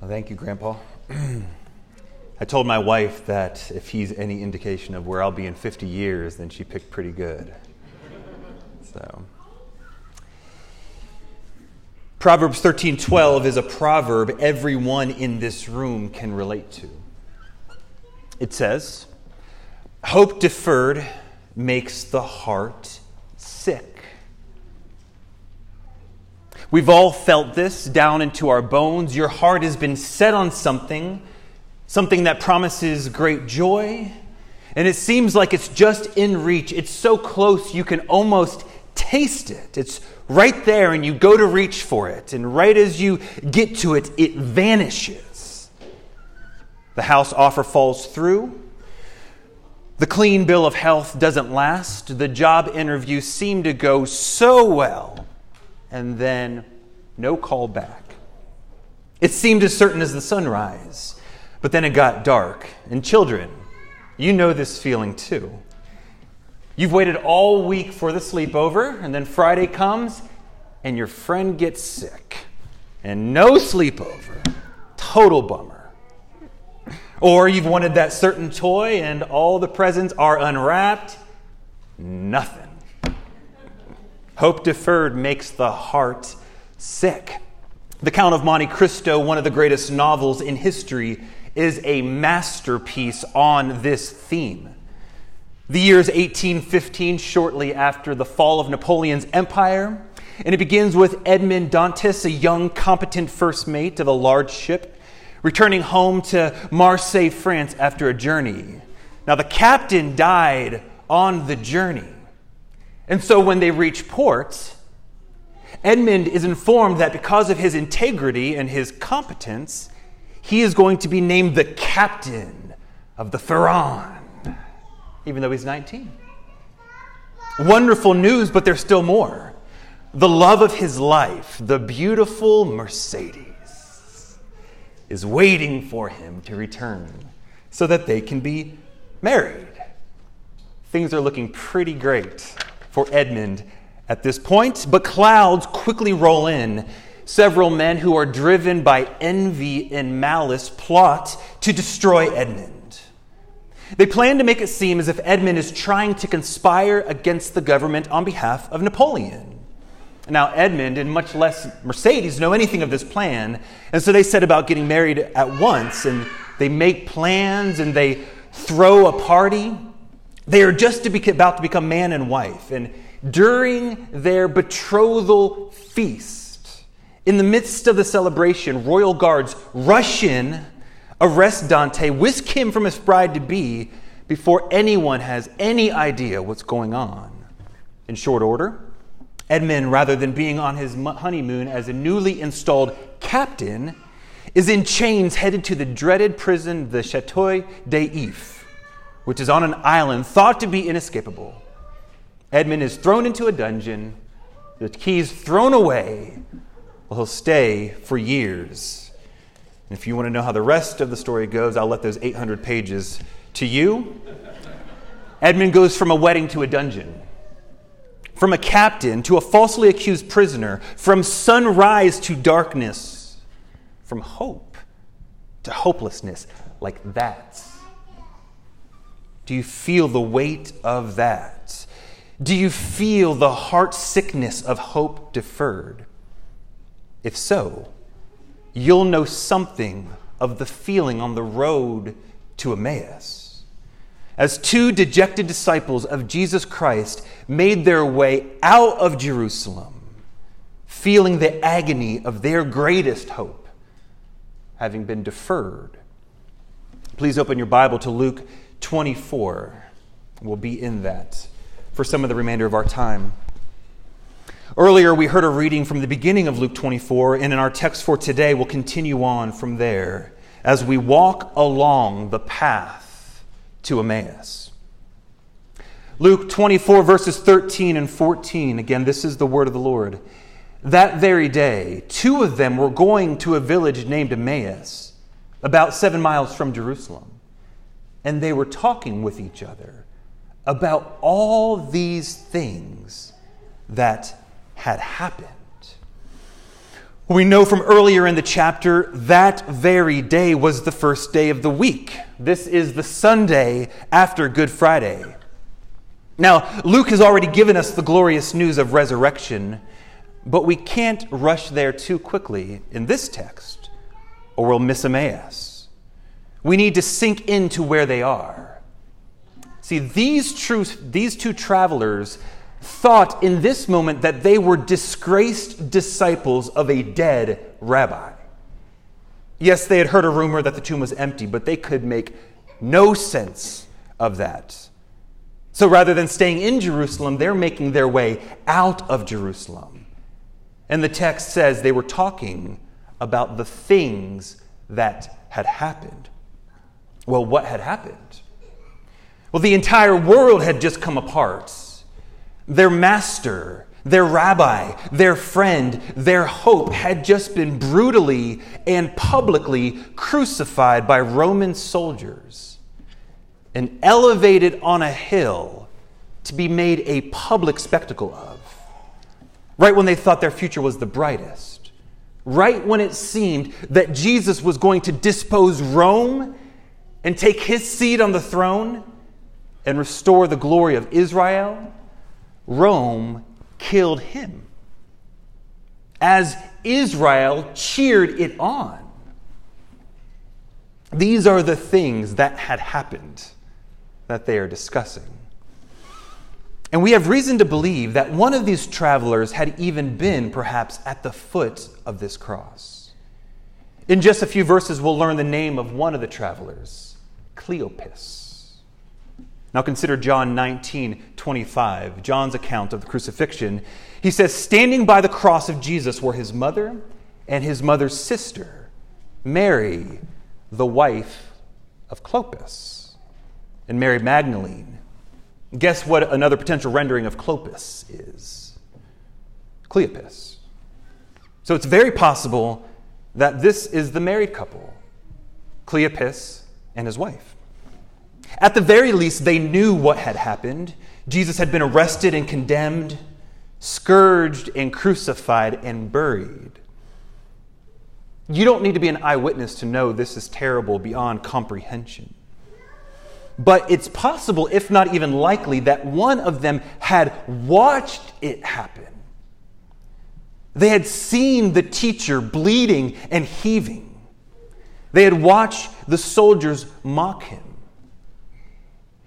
Well, thank you, Grandpa. I told my wife that if he's any indication of where I'll be in 50 years, then she picked pretty good. So. Proverbs 13:12 is a proverb everyone in this room can relate to. It says, "Hope deferred makes the heart sick." We've all felt this down into our bones. Your heart has been set on something, something that promises great joy, and it seems like it's just in reach. It's so close you can almost taste it. It's right there, and you go to reach for it, and right as you get to it, it vanishes. The house offer falls through. The clean bill of health doesn't last. The job interview seemed to go so well, and then no call back. It seemed as certain as the sunrise, but then it got dark. And children, you know this feeling too. You've waited all week for the sleepover, and then Friday comes, and your friend gets sick. And no sleepover. Total bummer. Or you've wanted that certain toy, and all the presents are unwrapped. Nothing. Hope deferred makes the heart sick. The Count of Monte Cristo, one of the greatest novels in history, is a masterpiece on this theme. The year is 1815, shortly after the fall of Napoleon's empire, and it begins with Edmond Dantes, a young, competent first mate of a large ship, returning home to Marseille, France, after a journey. Now, the captain died on the journey. And so when they reach port, Edmond is informed that because of his integrity and his competence, he is going to be named the captain of the Pharaon even though he's 19. Wonderful news, but there's still more. The love of his life, the beautiful Mercedes, is waiting for him to return so that they can be married. Things are looking pretty great for Edmond at this point, but clouds quickly roll in. Several men who are driven by envy and malice plot to destroy Edmond. They plan to make it seem as if Edmond is trying to conspire against the government on behalf of Napoleon. Now, Edmond and much less Mercedes know anything of this plan, and so they set about getting married at once, and they make plans and they throw a party. They are just to be, about to become man and wife, and during their betrothal feast, in the midst of the celebration, royal guards rush in arrest Dante, whisk him from his bride to be before anyone has any idea what's going on. In short order, Edmond, rather than being on his honeymoon as a newly installed captain, is in chains headed to the dreaded prison, the Chateau d'If, which is on an island thought to be inescapable. Edmond is thrown into a dungeon, the keys thrown away, while he'll stay for years if you want to know how the rest of the story goes, I'll let those 800 pages to you. Edmond goes from a wedding to a dungeon, from a captain to a falsely accused prisoner, from sunrise to darkness, from hope to hopelessness, like that. Do you feel the weight of that? Do you feel the heart sickness of hope deferred? If so, you'll know something of the feeling on the road to Emmaus. As two dejected disciples of Jesus Christ made their way out of Jerusalem, feeling the agony of their greatest hope having been deferred. Please open your Bible to Luke 24. We'll be in that for some of the remainder of our time. Earlier, we heard a reading from the beginning of Luke 24, and in our text for today, we'll continue on from there as we walk along the path to Emmaus. Luke 24, verses 13 and 14. Again, this is the word of the Lord. That very day, two of them were going to a village named Emmaus, about seven miles from Jerusalem. And they were talking with each other about all these things that had happened. We know from earlier in the chapter that very day was the first day of the week. This is the Sunday after Good Friday. Now, Luke has already given us the glorious news of resurrection, but we can't rush there too quickly in this text, or we'll miss Emmaus. We need to sink into where they are. See, these, these two travelers thought in this moment that they were disgraced disciples of a dead rabbi. Yes, they had heard a rumor that the tomb was empty, but they could make no sense of that. So rather than staying in Jerusalem, they're making their way out of Jerusalem. And the text says they were talking about the things that had happened. Well, what had happened? Well, the entire world had just come apart their master, their rabbi, their friend, their hope had just been brutally and publicly crucified by Roman soldiers and elevated on a hill to be made a public spectacle of. Right when they thought their future was the brightest, right when it seemed that Jesus was going to dispose Rome and take his seat on the throne and restore the glory of Israel Rome killed him as Israel cheered it on. These are the things that had happened that they are discussing. And we have reason to believe that one of these travelers had even been perhaps at the foot of this cross. In just a few verses, we'll learn the name of one of the travelers Cleopas. Now consider John 19, 25, John's account of the crucifixion. He says, Standing by the cross of Jesus were his mother and his mother's sister, Mary, the wife of Clopas, and Mary Magdalene. Guess what another potential rendering of Clopas is? Cleopas. So it's very possible that this is the married couple, Cleopas and his wife. At the very least, they knew what had happened. Jesus had been arrested and condemned, scourged and crucified and buried. You don't need to be an eyewitness to know this is terrible beyond comprehension. But it's possible, if not even likely, that one of them had watched it happen. They had seen the teacher bleeding and heaving. They had watched the soldiers mock him.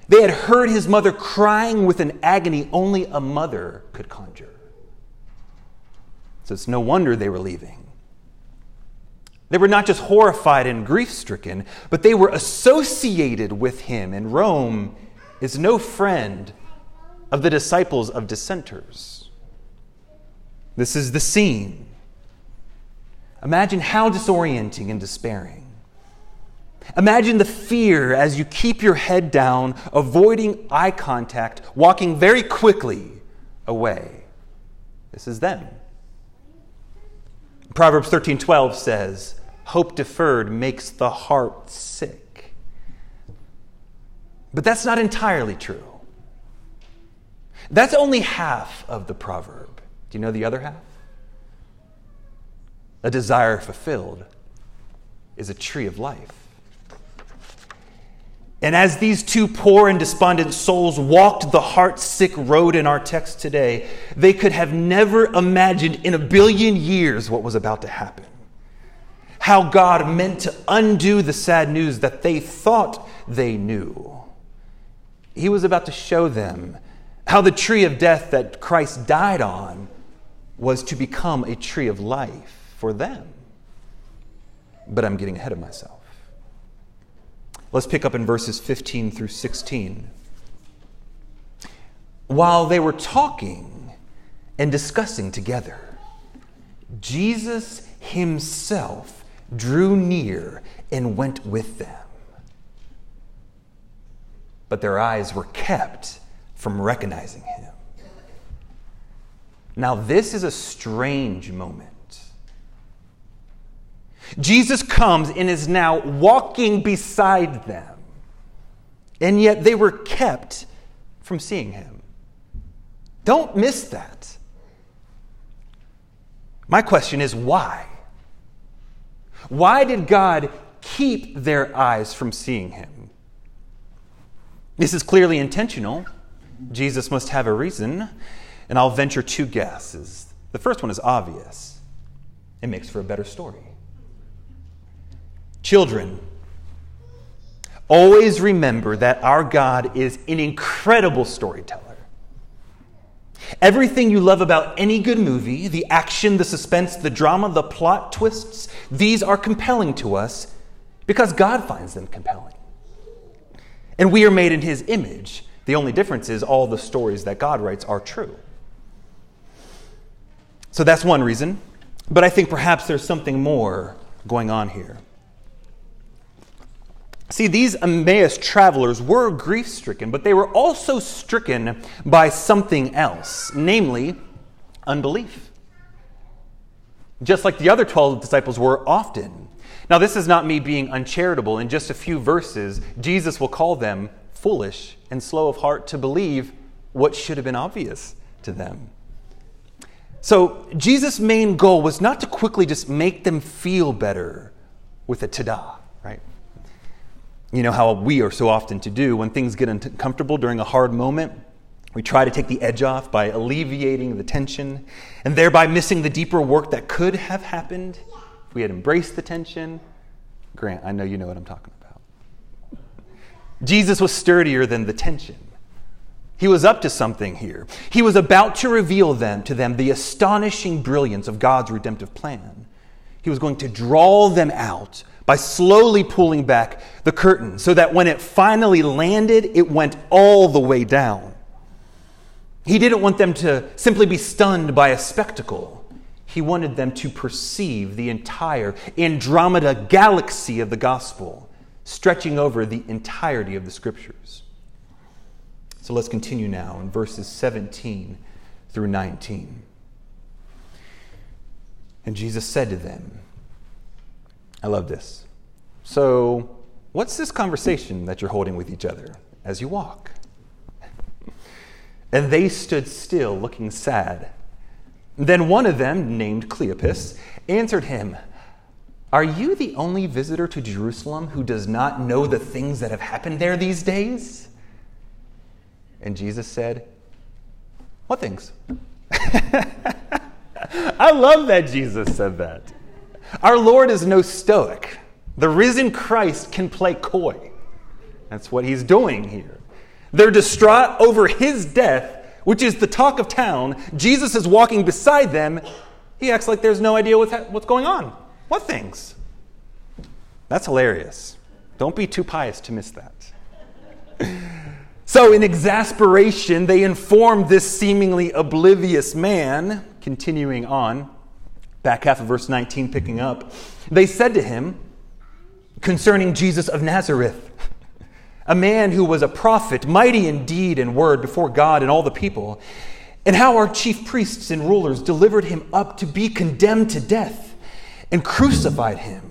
They had heard his mother crying with an agony only a mother could conjure. So it's no wonder they were leaving. They were not just horrified and grief stricken, but they were associated with him, and Rome is no friend of the disciples of dissenters. This is the scene. Imagine how disorienting and despairing. Imagine the fear as you keep your head down, avoiding eye contact, walking very quickly away. This is them. Proverbs 13:12 says, "Hope deferred makes the heart sick." But that's not entirely true. That's only half of the proverb. Do you know the other half? A desire fulfilled is a tree of life. And as these two poor and despondent souls walked the heart sick road in our text today, they could have never imagined in a billion years what was about to happen. How God meant to undo the sad news that they thought they knew. He was about to show them how the tree of death that Christ died on was to become a tree of life for them. But I'm getting ahead of myself. Let's pick up in verses 15 through 16. While they were talking and discussing together, Jesus himself drew near and went with them. But their eyes were kept from recognizing him. Now, this is a strange moment. Jesus comes and is now walking beside them, and yet they were kept from seeing him. Don't miss that. My question is why? Why did God keep their eyes from seeing him? This is clearly intentional. Jesus must have a reason, and I'll venture two guesses. The first one is obvious it makes for a better story. Children, always remember that our God is an incredible storyteller. Everything you love about any good movie, the action, the suspense, the drama, the plot twists, these are compelling to us because God finds them compelling. And we are made in His image. The only difference is all the stories that God writes are true. So that's one reason. But I think perhaps there's something more going on here. See, these Emmaus travelers were grief stricken, but they were also stricken by something else, namely unbelief. Just like the other 12 disciples were often. Now, this is not me being uncharitable. In just a few verses, Jesus will call them foolish and slow of heart to believe what should have been obvious to them. So, Jesus' main goal was not to quickly just make them feel better with a ta da, right? You know how we are so often to do when things get uncomfortable during a hard moment. We try to take the edge off by alleviating the tension and thereby missing the deeper work that could have happened if we had embraced the tension. Grant, I know you know what I'm talking about. Jesus was sturdier than the tension. He was up to something here. He was about to reveal them to them the astonishing brilliance of God's redemptive plan. He was going to draw them out by slowly pulling back the curtain so that when it finally landed, it went all the way down. He didn't want them to simply be stunned by a spectacle. He wanted them to perceive the entire Andromeda galaxy of the gospel, stretching over the entirety of the scriptures. So let's continue now in verses 17 through 19. And Jesus said to them, I love this. So, what's this conversation that you're holding with each other as you walk? And they stood still, looking sad. Then one of them, named Cleopas, answered him, Are you the only visitor to Jerusalem who does not know the things that have happened there these days? And Jesus said, What things? I love that Jesus said that. Our Lord is no stoic. The risen Christ can play coy. That's what he's doing here. They're distraught over his death, which is the talk of town. Jesus is walking beside them. He acts like there's no idea what's, ha- what's going on. What things? That's hilarious. Don't be too pious to miss that. so, in exasperation, they informed this seemingly oblivious man, continuing on back half of verse 19, picking up, they said to him concerning Jesus of Nazareth, a man who was a prophet, mighty in deed and word before God and all the people, and how our chief priests and rulers delivered him up to be condemned to death and crucified him.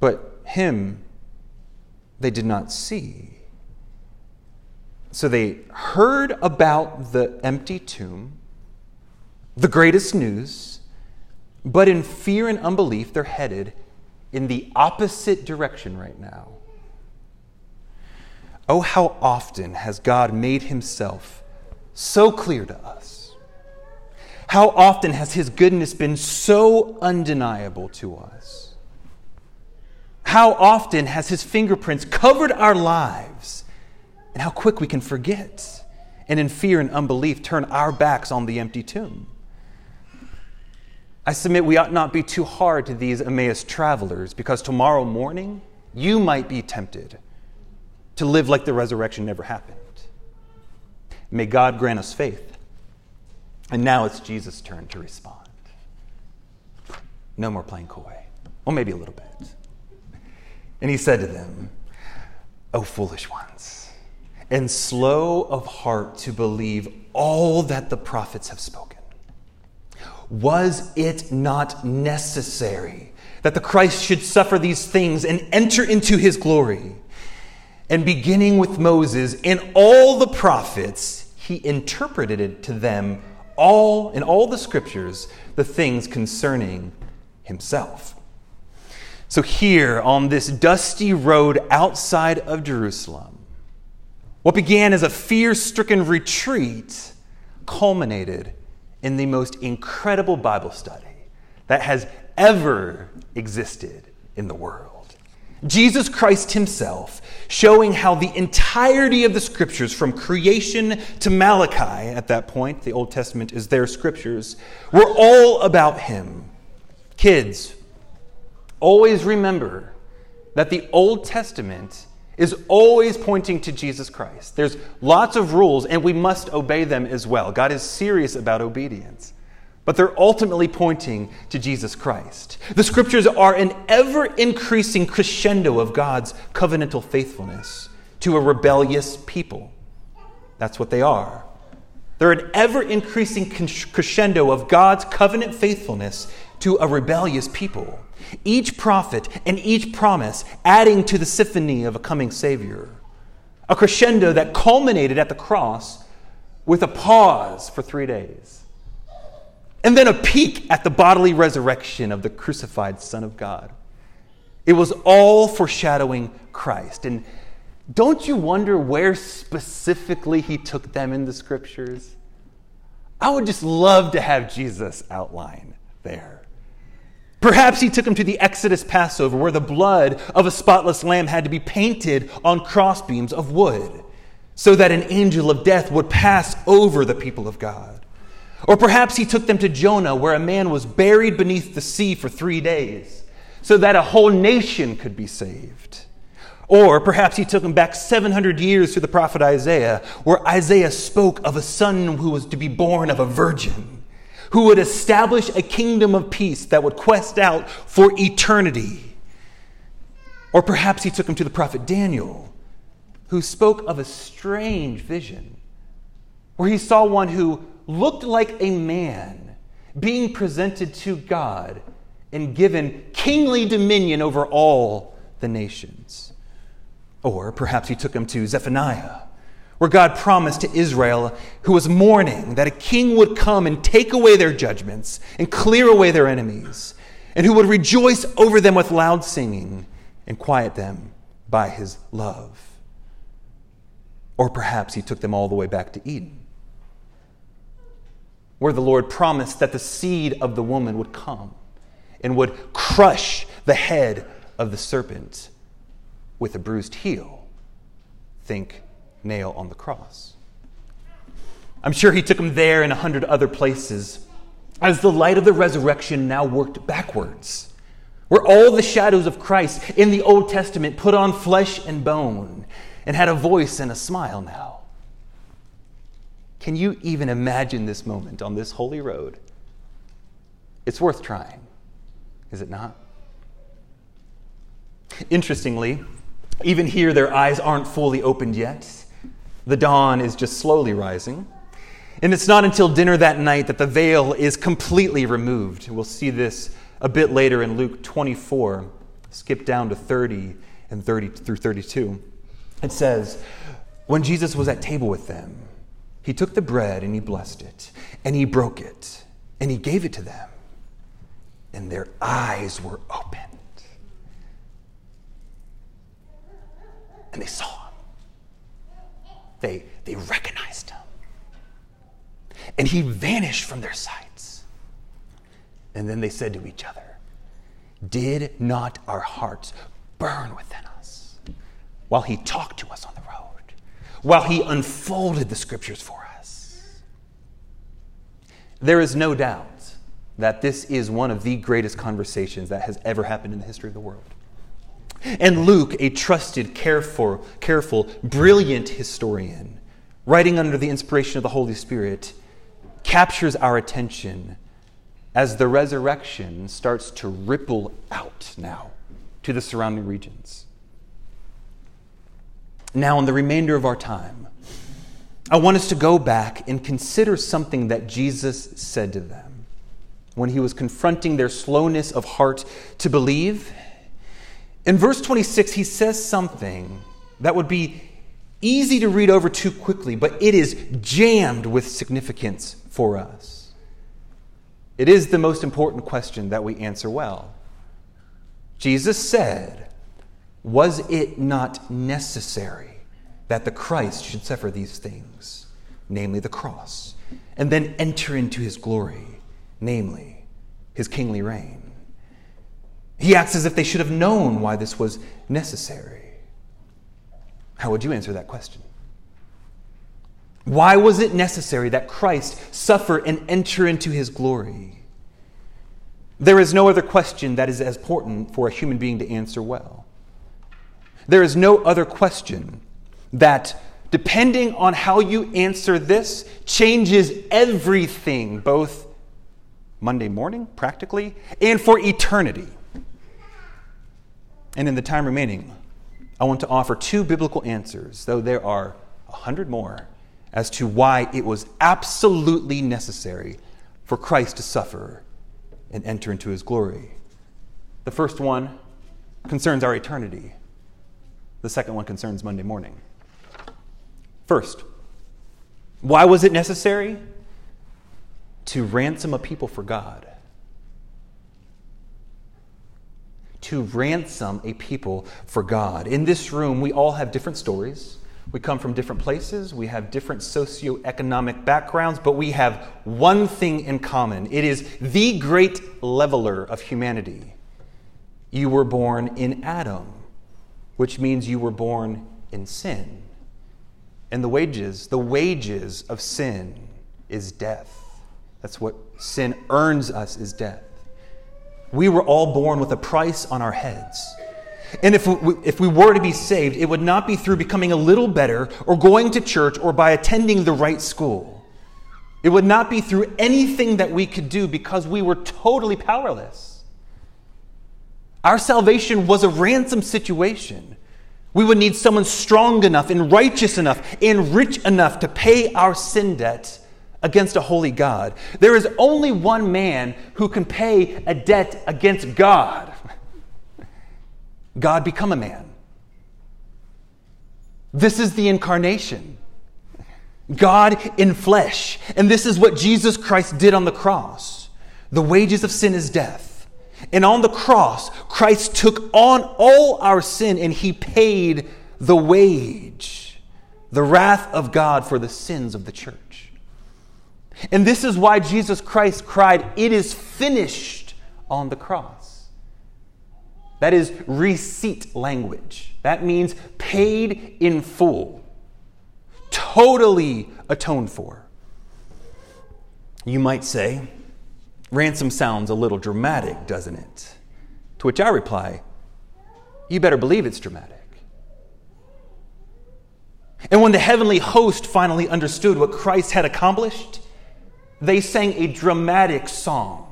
But him they did not see. So they heard about the empty tomb, the greatest news, but in fear and unbelief, they're headed in the opposite direction right now. Oh, how often has God made himself so clear to us? How often has his goodness been so undeniable to us? How often has his fingerprints covered our lives and how quick we can forget and in fear and unbelief turn our backs on the empty tomb. I submit we ought not be too hard to these Emmaus travelers because tomorrow morning you might be tempted to live like the resurrection never happened. May God grant us faith. And now it's Jesus' turn to respond. No more playing coy. Well, maybe a little bit. And he said to them, O foolish ones, and slow of heart to believe all that the prophets have spoken. Was it not necessary that the Christ should suffer these things and enter into his glory? And beginning with Moses and all the prophets, he interpreted it to them all in all the scriptures the things concerning himself. So, here on this dusty road outside of Jerusalem, what began as a fear stricken retreat culminated in the most incredible Bible study that has ever existed in the world. Jesus Christ Himself showing how the entirety of the scriptures, from creation to Malachi, at that point, the Old Testament is their scriptures, were all about Him. Kids, always remember that the Old Testament is always pointing to Jesus Christ. There's lots of rules, and we must obey them as well. God is serious about obedience. But they're ultimately pointing to Jesus Christ. The scriptures are an ever increasing crescendo of God's covenantal faithfulness to a rebellious people. That's what they are. They're an ever increasing crescendo of God's covenant faithfulness to a rebellious people each prophet and each promise adding to the symphony of a coming Savior. A crescendo that culminated at the cross with a pause for three days. And then a peak at the bodily resurrection of the crucified Son of God. It was all foreshadowing Christ. And don't you wonder where specifically he took them in the scriptures? I would just love to have Jesus outline there. Perhaps he took him to the Exodus Passover, where the blood of a spotless lamb had to be painted on crossbeams of wood, so that an angel of death would pass over the people of God. Or perhaps he took them to Jonah, where a man was buried beneath the sea for three days, so that a whole nation could be saved. Or perhaps he took them back 700 years to the prophet Isaiah, where Isaiah spoke of a son who was to be born of a virgin who would establish a kingdom of peace that would quest out for eternity. Or perhaps he took him to the prophet Daniel, who spoke of a strange vision where he saw one who looked like a man being presented to God and given kingly dominion over all the nations. Or perhaps he took him to Zephaniah where God promised to Israel, who was mourning, that a king would come and take away their judgments and clear away their enemies, and who would rejoice over them with loud singing and quiet them by his love. Or perhaps he took them all the way back to Eden, where the Lord promised that the seed of the woman would come and would crush the head of the serpent with a bruised heel. Think nail on the cross. I'm sure he took him there and a hundred other places as the light of the resurrection now worked backwards, where all the shadows of Christ in the Old Testament put on flesh and bone and had a voice and a smile now. Can you even imagine this moment on this holy road? It's worth trying, is it not? Interestingly, even here, their eyes aren't fully opened yet. The dawn is just slowly rising. And it's not until dinner that night that the veil is completely removed. We'll see this a bit later in Luke 24. Skip down to 30 and 30 through 32. It says, When Jesus was at table with them, he took the bread and he blessed it, and he broke it, and he gave it to them. And their eyes were opened. And they saw they, they recognized him. And he vanished from their sights. And then they said to each other, Did not our hearts burn within us while he talked to us on the road, while he unfolded the scriptures for us? There is no doubt that this is one of the greatest conversations that has ever happened in the history of the world. And Luke, a trusted, careful, careful, brilliant historian, writing under the inspiration of the Holy Spirit, captures our attention as the resurrection starts to ripple out now to the surrounding regions. Now, in the remainder of our time, I want us to go back and consider something that Jesus said to them when he was confronting their slowness of heart to believe. In verse 26, he says something that would be easy to read over too quickly, but it is jammed with significance for us. It is the most important question that we answer well. Jesus said, Was it not necessary that the Christ should suffer these things, namely the cross, and then enter into his glory, namely his kingly reign? He acts as if they should have known why this was necessary. How would you answer that question? Why was it necessary that Christ suffer and enter into his glory? There is no other question that is as important for a human being to answer well. There is no other question that, depending on how you answer this, changes everything, both Monday morning, practically, and for eternity. And in the time remaining, I want to offer two biblical answers, though there are a hundred more, as to why it was absolutely necessary for Christ to suffer and enter into his glory. The first one concerns our eternity, the second one concerns Monday morning. First, why was it necessary? To ransom a people for God. To ransom a people for God. In this room, we all have different stories. We come from different places. We have different socioeconomic backgrounds, but we have one thing in common it is the great leveler of humanity. You were born in Adam, which means you were born in sin. And the wages, the wages of sin is death. That's what sin earns us is death. We were all born with a price on our heads. And if we, if we were to be saved, it would not be through becoming a little better or going to church or by attending the right school. It would not be through anything that we could do because we were totally powerless. Our salvation was a ransom situation. We would need someone strong enough and righteous enough and rich enough to pay our sin debt against a holy God. There is only one man who can pay a debt against God. God become a man. This is the incarnation. God in flesh. And this is what Jesus Christ did on the cross. The wages of sin is death. And on the cross, Christ took on all our sin and he paid the wage, the wrath of God for the sins of the church. And this is why Jesus Christ cried, It is finished on the cross. That is receipt language. That means paid in full, totally atoned for. You might say, ransom sounds a little dramatic, doesn't it? To which I reply, you better believe it's dramatic. And when the heavenly host finally understood what Christ had accomplished, they sang a dramatic song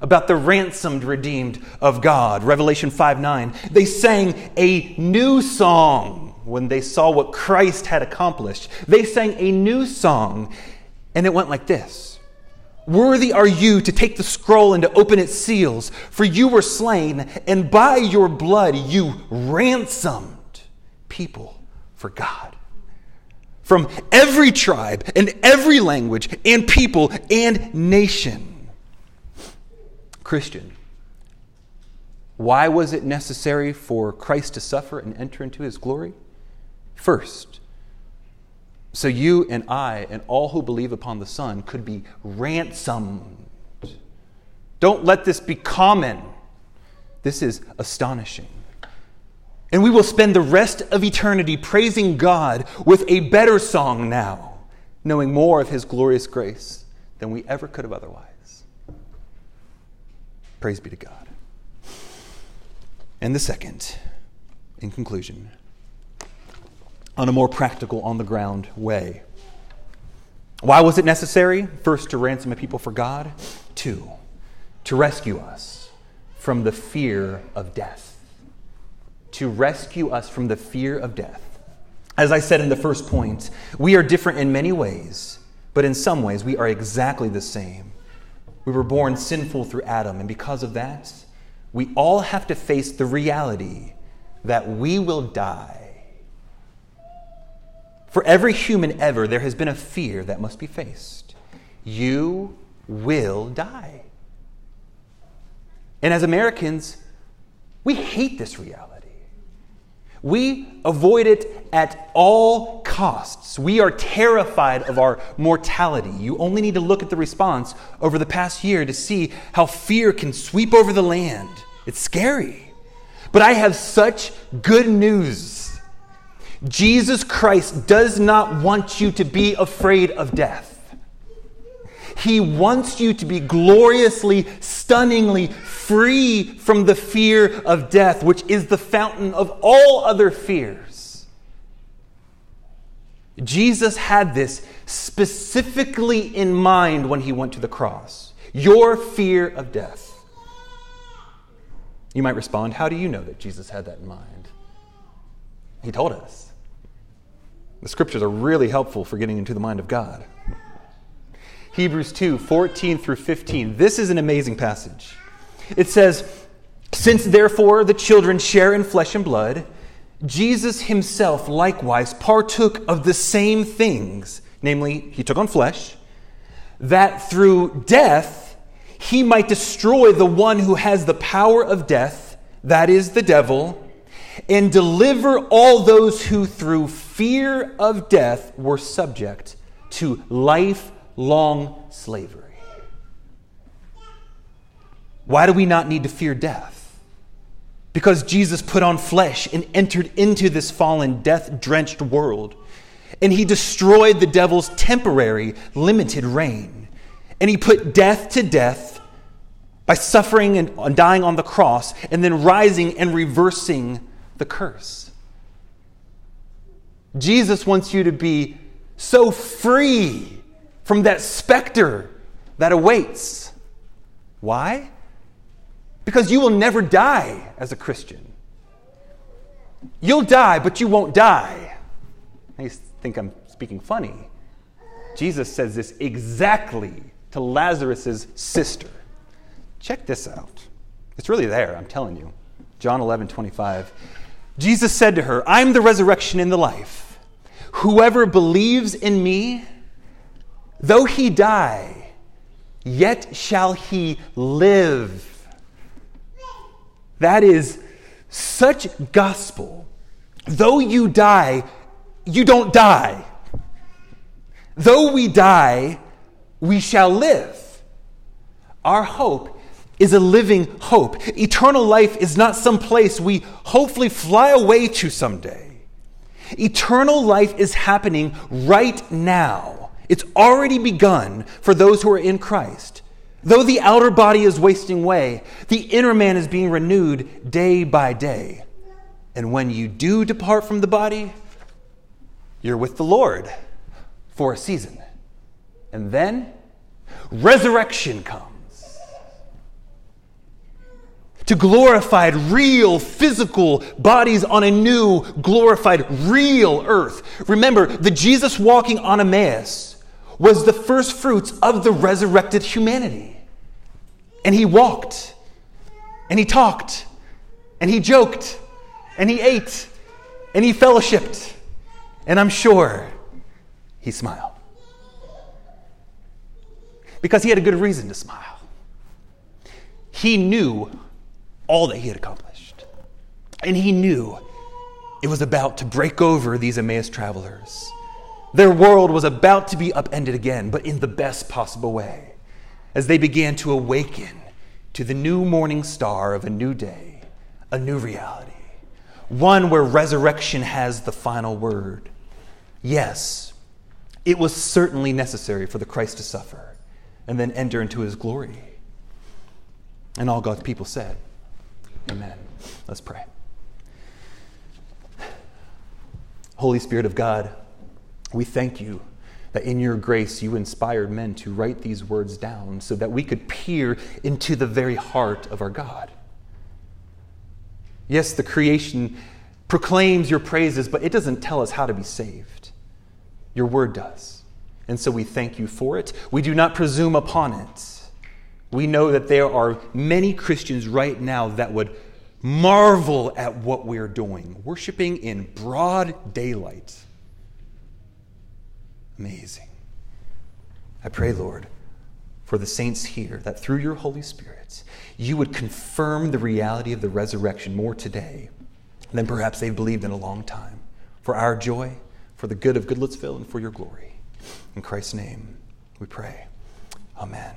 about the ransomed redeemed of God. Revelation 5 9. They sang a new song when they saw what Christ had accomplished. They sang a new song, and it went like this Worthy are you to take the scroll and to open its seals, for you were slain, and by your blood you ransomed people for God from every tribe and every language and people and nation. Christian, why was it necessary for Christ to suffer and enter into his glory? First, so you and I and all who believe upon the Son could be ransomed. Don't let this be common. This is astonishing. And we will spend the rest of eternity praising God with a better song now, knowing more of His glorious grace than we ever could have otherwise. Praise be to God. And the second, in conclusion, on a more practical, on the ground way. Why was it necessary? First, to ransom a people for God. Two, to rescue us from the fear of death. To rescue us from the fear of death. As I said in the first point, we are different in many ways, but in some ways we are exactly the same. We were born sinful through Adam, and because of that, we all have to face the reality that we will die. For every human ever, there has been a fear that must be faced. You will die. And as Americans, we hate this reality. We avoid it at all costs. We are terrified of our mortality. You only need to look at the response over the past year to see how fear can sweep over the land. It's scary. But I have such good news. Jesus Christ does not want you to be afraid of death. He wants you to be gloriously, stunningly free from the fear of death, which is the fountain of all other fears. Jesus had this specifically in mind when he went to the cross your fear of death. You might respond, How do you know that Jesus had that in mind? He told us. The scriptures are really helpful for getting into the mind of God. Hebrews 2 14 through 15. This is an amazing passage. It says, Since therefore the children share in flesh and blood, Jesus himself likewise partook of the same things, namely, he took on flesh, that through death he might destroy the one who has the power of death, that is the devil, and deliver all those who through fear of death were subject to lifelong slavery. Why do we not need to fear death? Because Jesus put on flesh and entered into this fallen, death drenched world. And he destroyed the devil's temporary, limited reign. And he put death to death by suffering and dying on the cross and then rising and reversing the curse. Jesus wants you to be so free from that specter that awaits. Why? Because you will never die as a Christian. You'll die, but you won't die. I think I'm speaking funny. Jesus says this exactly to Lazarus' sister. Check this out. It's really there, I'm telling you. John 11, 25. Jesus said to her, I'm the resurrection and the life. Whoever believes in me, though he die, yet shall he live. That is such gospel. Though you die, you don't die. Though we die, we shall live. Our hope is a living hope. Eternal life is not some place we hopefully fly away to someday. Eternal life is happening right now. It's already begun for those who are in Christ. Though the outer body is wasting away, the inner man is being renewed day by day. And when you do depart from the body, you're with the Lord for a season. And then resurrection comes to glorified, real, physical bodies on a new, glorified, real earth. Remember, the Jesus walking on Emmaus was the first fruits of the resurrected humanity. And he walked, and he talked, and he joked, and he ate, and he fellowshipped. And I'm sure he smiled. Because he had a good reason to smile. He knew all that he had accomplished. And he knew it was about to break over these Emmaus travelers. Their world was about to be upended again, but in the best possible way as they began to awaken to the new morning star of a new day, a new reality, one where resurrection has the final word. Yes, it was certainly necessary for the Christ to suffer and then enter into his glory. And all God's people said, Amen. Let's pray. Holy Spirit of God, we thank you that in your grace you inspired men to write these words down so that we could peer into the very heart of our God. Yes, the creation proclaims your praises, but it doesn't tell us how to be saved. Your word does. And so we thank you for it. We do not presume upon it. We know that there are many Christians right now that would marvel at what we're doing, worshiping in broad daylight. Amazing. I pray, Lord, for the saints here, that through your Holy Spirit, you would confirm the reality of the resurrection more today than perhaps they've believed in a long time. For our joy, for the good of Goodlettsville, and for your glory. In Christ's name we pray. Amen.